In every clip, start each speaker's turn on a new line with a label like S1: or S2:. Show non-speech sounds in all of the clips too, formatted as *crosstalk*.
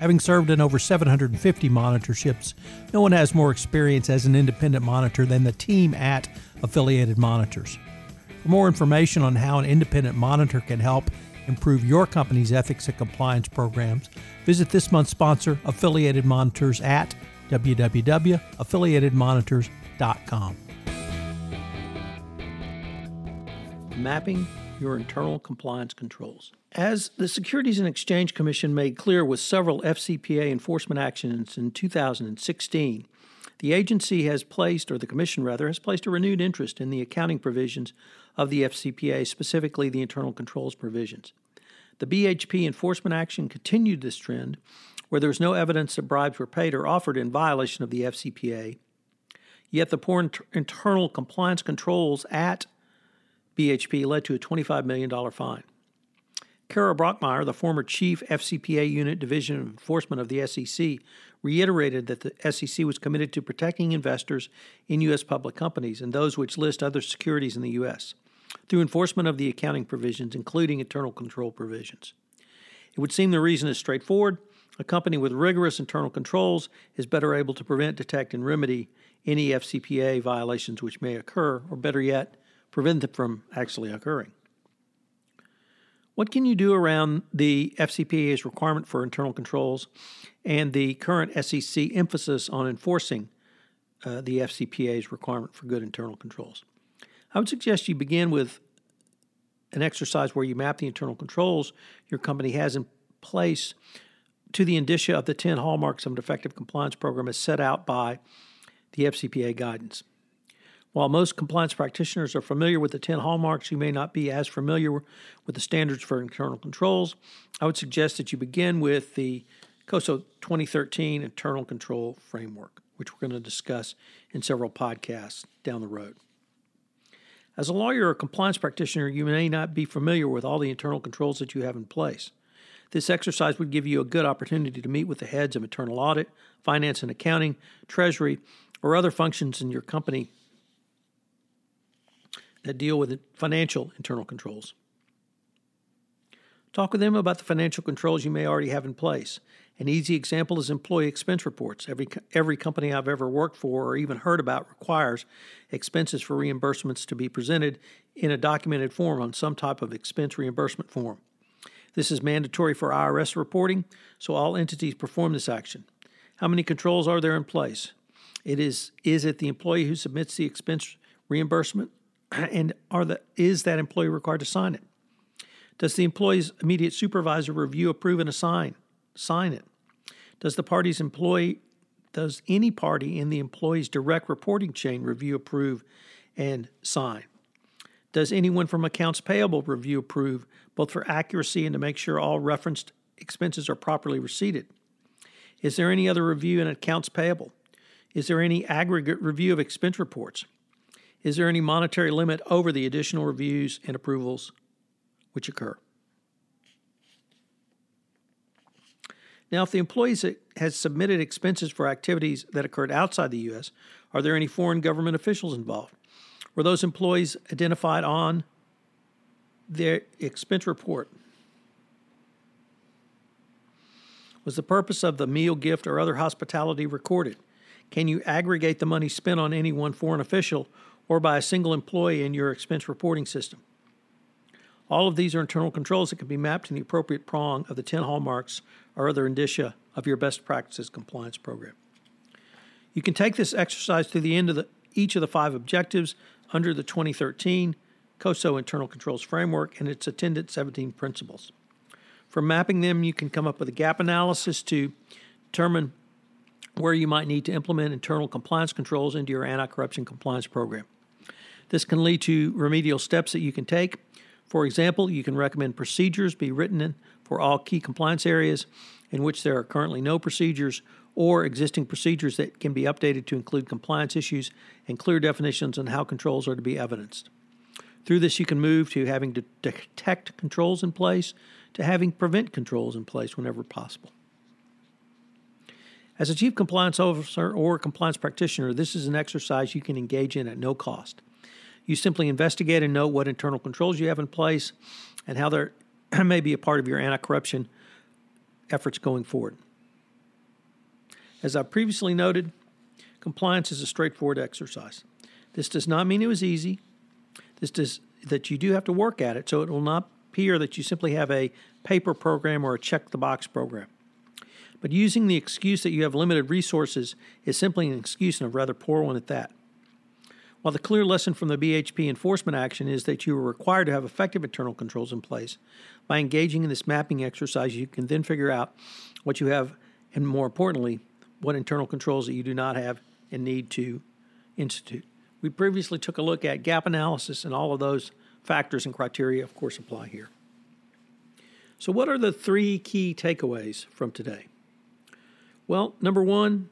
S1: Having served in over 750 monitorships, no one has more experience as an independent monitor than the team at Affiliated Monitors. For more information on how an independent monitor can help improve your company's ethics and compliance programs, visit this month's sponsor, Affiliated Monitors, at www.affiliatedmonitors.com. Mapping your internal compliance controls. As the Securities and Exchange Commission made clear with several FCPA enforcement actions in 2016, the agency has placed, or the Commission rather, has placed a renewed interest in the accounting provisions of the FCPA, specifically the internal controls provisions. The BHP enforcement action continued this trend, where there was no evidence that bribes were paid or offered in violation of the FCPA. Yet the poor inter- internal compliance controls at BHP led to a $25 million fine. Kara Brockmeyer, the former chief FCPA unit division of enforcement of the SEC, reiterated that the SEC was committed to protecting investors in U.S. public companies and those which list other securities in the U.S. through enforcement of the accounting provisions, including internal control provisions. It would seem the reason is straightforward. A company with rigorous internal controls is better able to prevent, detect, and remedy any FCPA violations which may occur, or better yet, prevent them from actually occurring. What can you do around the FCPA's requirement for internal controls and the current SEC emphasis on enforcing uh, the FCPA's requirement for good internal controls? I would suggest you begin with an exercise where you map the internal controls your company has in place to the indicia of the 10 hallmarks of an effective compliance program as set out by the FCPA guidance. While most compliance practitioners are familiar with the 10 hallmarks, you may not be as familiar with the standards for internal controls. I would suggest that you begin with the COSO 2013 Internal Control Framework, which we're going to discuss in several podcasts down the road. As a lawyer or compliance practitioner, you may not be familiar with all the internal controls that you have in place. This exercise would give you a good opportunity to meet with the heads of internal audit, finance and accounting, treasury, or other functions in your company that deal with financial internal controls. Talk with them about the financial controls you may already have in place. An easy example is employee expense reports. Every, every company I've ever worked for or even heard about requires expenses for reimbursements to be presented in a documented form on some type of expense reimbursement form. This is mandatory for IRS reporting, so all entities perform this action. How many controls are there in place? It is is it the employee who submits the expense reimbursement *clears throat* and are the is that employee required to sign it? Does the employee's immediate supervisor review, approve, and assign sign it? Does the party's employee does any party in the employee's direct reporting chain review, approve, and sign? Does anyone from accounts payable review, approve, both for accuracy and to make sure all referenced expenses are properly receipted? Is there any other review in accounts payable? Is there any aggregate review of expense reports? Is there any monetary limit over the additional reviews and approvals which occur? Now, if the employee has submitted expenses for activities that occurred outside the U.S., are there any foreign government officials involved? Were those employees identified on their expense report? Was the purpose of the meal, gift, or other hospitality recorded? Can you aggregate the money spent on any one foreign official or by a single employee in your expense reporting system. All of these are internal controls that can be mapped in the appropriate prong of the 10 hallmarks or other indicia of your best practices compliance program. You can take this exercise to the end of the, each of the five objectives under the 2013 COSO Internal Controls Framework and its attendant 17 principles. From mapping them, you can come up with a gap analysis to determine where you might need to implement internal compliance controls into your anti corruption compliance program. This can lead to remedial steps that you can take. For example, you can recommend procedures be written for all key compliance areas in which there are currently no procedures or existing procedures that can be updated to include compliance issues and clear definitions on how controls are to be evidenced. Through this, you can move to having to detect controls in place to having prevent controls in place whenever possible. As a chief compliance officer or compliance practitioner, this is an exercise you can engage in at no cost. You simply investigate and note what internal controls you have in place and how they *clears throat* may be a part of your anti corruption efforts going forward. As I previously noted, compliance is a straightforward exercise. This does not mean it was easy. This does that you do have to work at it, so it will not appear that you simply have a paper program or a check the box program. But using the excuse that you have limited resources is simply an excuse and a rather poor one at that. While the clear lesson from the BHP enforcement action is that you are required to have effective internal controls in place, by engaging in this mapping exercise, you can then figure out what you have, and more importantly, what internal controls that you do not have and need to institute. We previously took a look at gap analysis, and all of those factors and criteria, of course, apply here. So, what are the three key takeaways from today? Well, number one,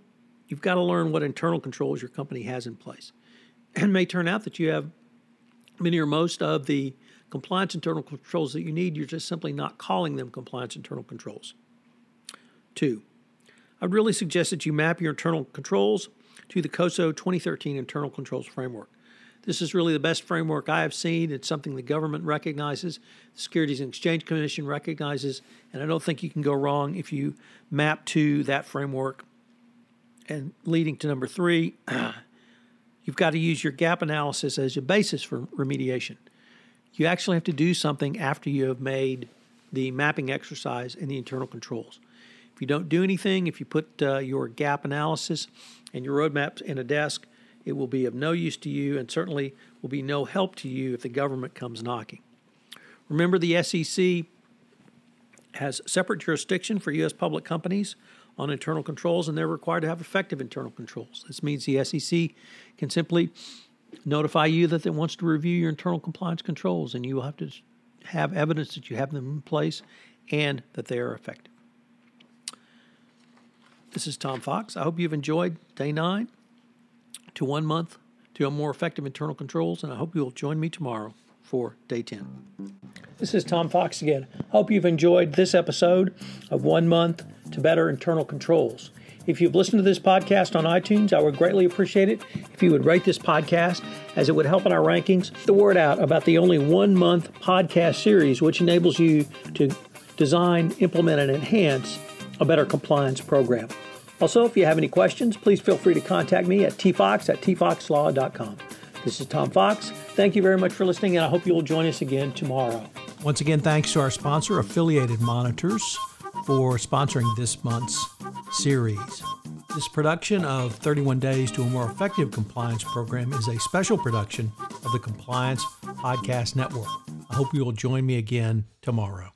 S1: you've got to learn what internal controls your company has in place. And it *clears throat* may turn out that you have many or most of the compliance internal controls that you need, you're just simply not calling them compliance internal controls. Two, I'd really suggest that you map your internal controls to the COSO 2013 Internal Controls Framework. This is really the best framework I have seen. It's something the government recognizes, the Securities and Exchange Commission recognizes, and I don't think you can go wrong if you map to that framework. And leading to number three, *clears throat* you've got to use your gap analysis as a basis for remediation. You actually have to do something after you have made the mapping exercise and the internal controls. If you don't do anything, if you put uh, your gap analysis and your roadmaps in a desk, it will be of no use to you and certainly will be no help to you if the government comes knocking. Remember, the SEC has separate jurisdiction for U.S. public companies on internal controls, and they're required to have effective internal controls. This means the SEC can simply notify you that it wants to review your internal compliance controls, and you will have to have evidence that you have them in place and that they are effective. This is Tom Fox. I hope you've enjoyed day nine to one month to more effective internal controls, and I hope you'll join me tomorrow for day 10. This is Tom Fox again. Hope you've enjoyed this episode of One Month to Better Internal Controls. If you've listened to this podcast on iTunes, I would greatly appreciate it if you would rate this podcast, as it would help in our rankings. The word out about the only one month podcast series, which enables you to design, implement, and enhance a better compliance program. Also, if you have any questions, please feel free to contact me at tfox at tfoxlaw.com. This is Tom Fox. Thank you very much for listening, and I hope you will join us again tomorrow. Once again, thanks to our sponsor, Affiliated Monitors, for sponsoring this month's series. This production of 31 Days to a More Effective Compliance Program is a special production of the Compliance Podcast Network. I hope you will join me again tomorrow.